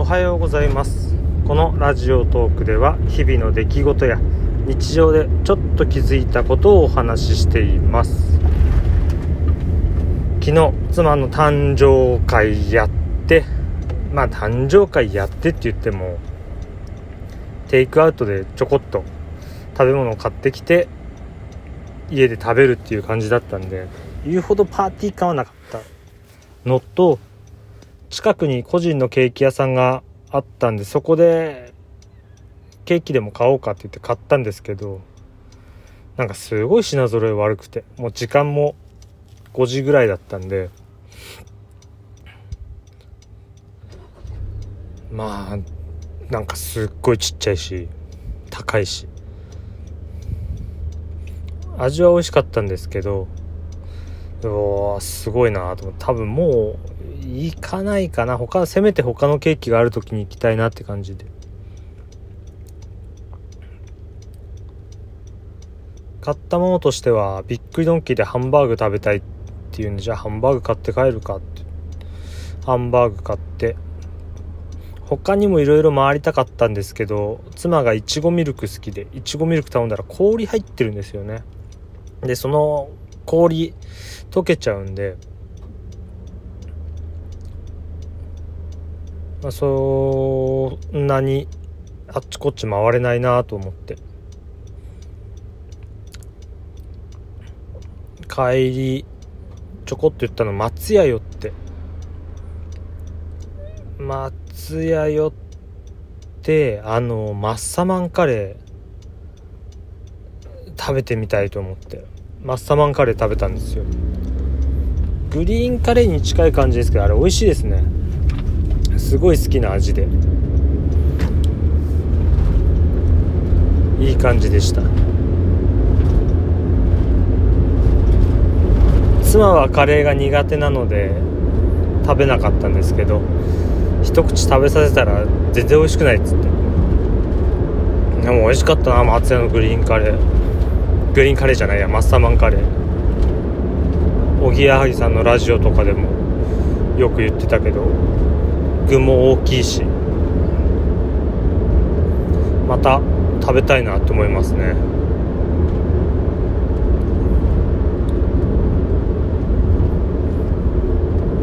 おはようございます。このラジオトークでは日々の出来事や日常でちょっと気づいたことをお話ししています。昨日妻の誕生会やってまあ誕生会やってって言ってもテイクアウトでちょこっと食べ物を買ってきて家で食べるっていう感じだったんで言うほどパーティー感はなかった。のと近くに個人のケーキ屋さんがあったんでそこでケーキでも買おうかって言って買ったんですけどなんかすごい品揃え悪くてもう時間も5時ぐらいだったんでまあなんかすっごいちっちゃいし高いし。味は美味しかったんですけどおーすごいなと思って多分もう行かないかな。他せめて他のケーキがある時に行きたいなって感じで。買ったものとしてはびっくりドンキーでハンバーグ食べたいっていうんでじゃあハンバーグ買って帰るかって。ハンバーグ買って。他にもいろいろ回りたかったんですけど妻がいちごミルク好きでいちごミルク頼んだら氷入ってるんですよね。でその氷溶けちゃうんでまあ、そんなにあっちこっち回れないなと思って。帰りちょこっと言ったの松屋寄って。松屋寄ってあのマッサマンカレー食べてみたいと思って。マッサマンカレー食べたんですよ。グリーンカレーに近い感じですけどあれ美味しいですね。すごい好きな味で。いい感じでした。妻はカレーが苦手なので食べなかったんですけど一口食べさせたら全然美味しくないっつって。でも美味しかったな松屋のグリーンカレー。グリーンカレーじゃないやマッサマンカレー。おぎやはぎさんのラジオとかでもよく言ってたけど具も大きいしまた食べたいなと思いますね。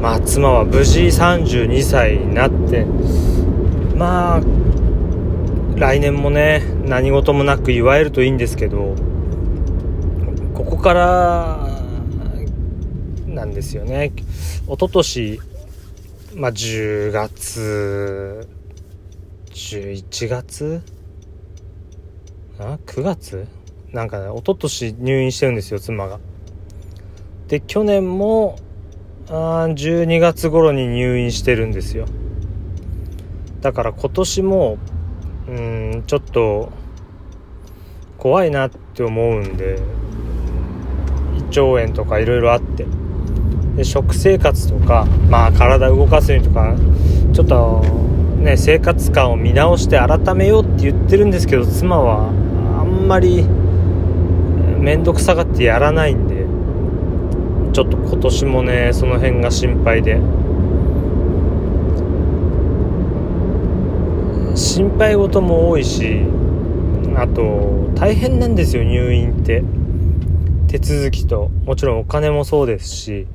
まあ妻は無事32歳になってまあ来年もね何事もなく祝えるといいんですけどここからなんですよね。一昨年まあ、10月、11月？あ ?9 月？なんかね、一昨年入院してるんですよ、妻が。で、去年も、あ12月頃に入院してるんですよ。だから今年も、うん、ちょっと、怖いなって思うんで、胃腸炎とかいろいろあって。で食生活とか、まあ、体動かすようにとかちょっとね生活感を見直して改めようって言ってるんですけど妻はあんまり面倒くさがってやらないんでちょっと今年もねその辺が心配で。心配事も多いしあと大変なんですよ入院って。手続きともちろんお金もそうですし。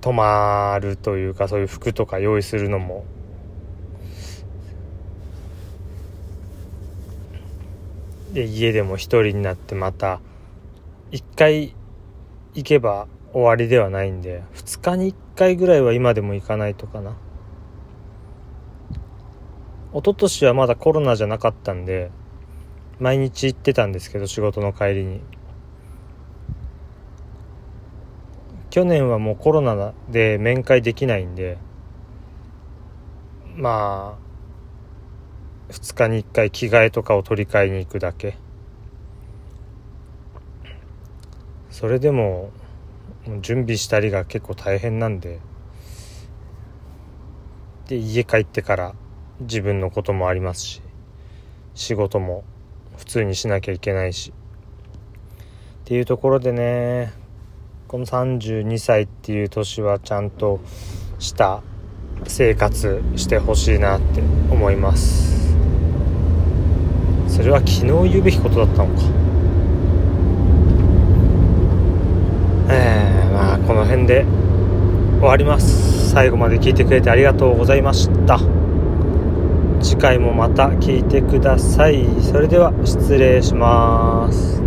泊まるというかそういう服とか用意するのも。で家でも一人になってまた一回行けば終わりではないんで2日に1回ぐらいは今でも行かないとかな。一昨年はまだコロナじゃなかったんで毎日行ってたんですけど仕事の帰りに。去年はもうコロナで面会できないんでまあ2日に1回着替えとかを取り替えに行くだけ。それでも準備したりが結構大変なんでで家帰ってから自分のこともありますし仕事も普通にしなきゃいけないし。っていうところでねこの32歳っていう年はちゃんとした生活してほしいなって思います。それは昨日言うべきことだったのか。えー、まあこの辺で終わります。最後まで聞いてくれてありがとうございました。次回もまた聞いてください。それでは失礼します。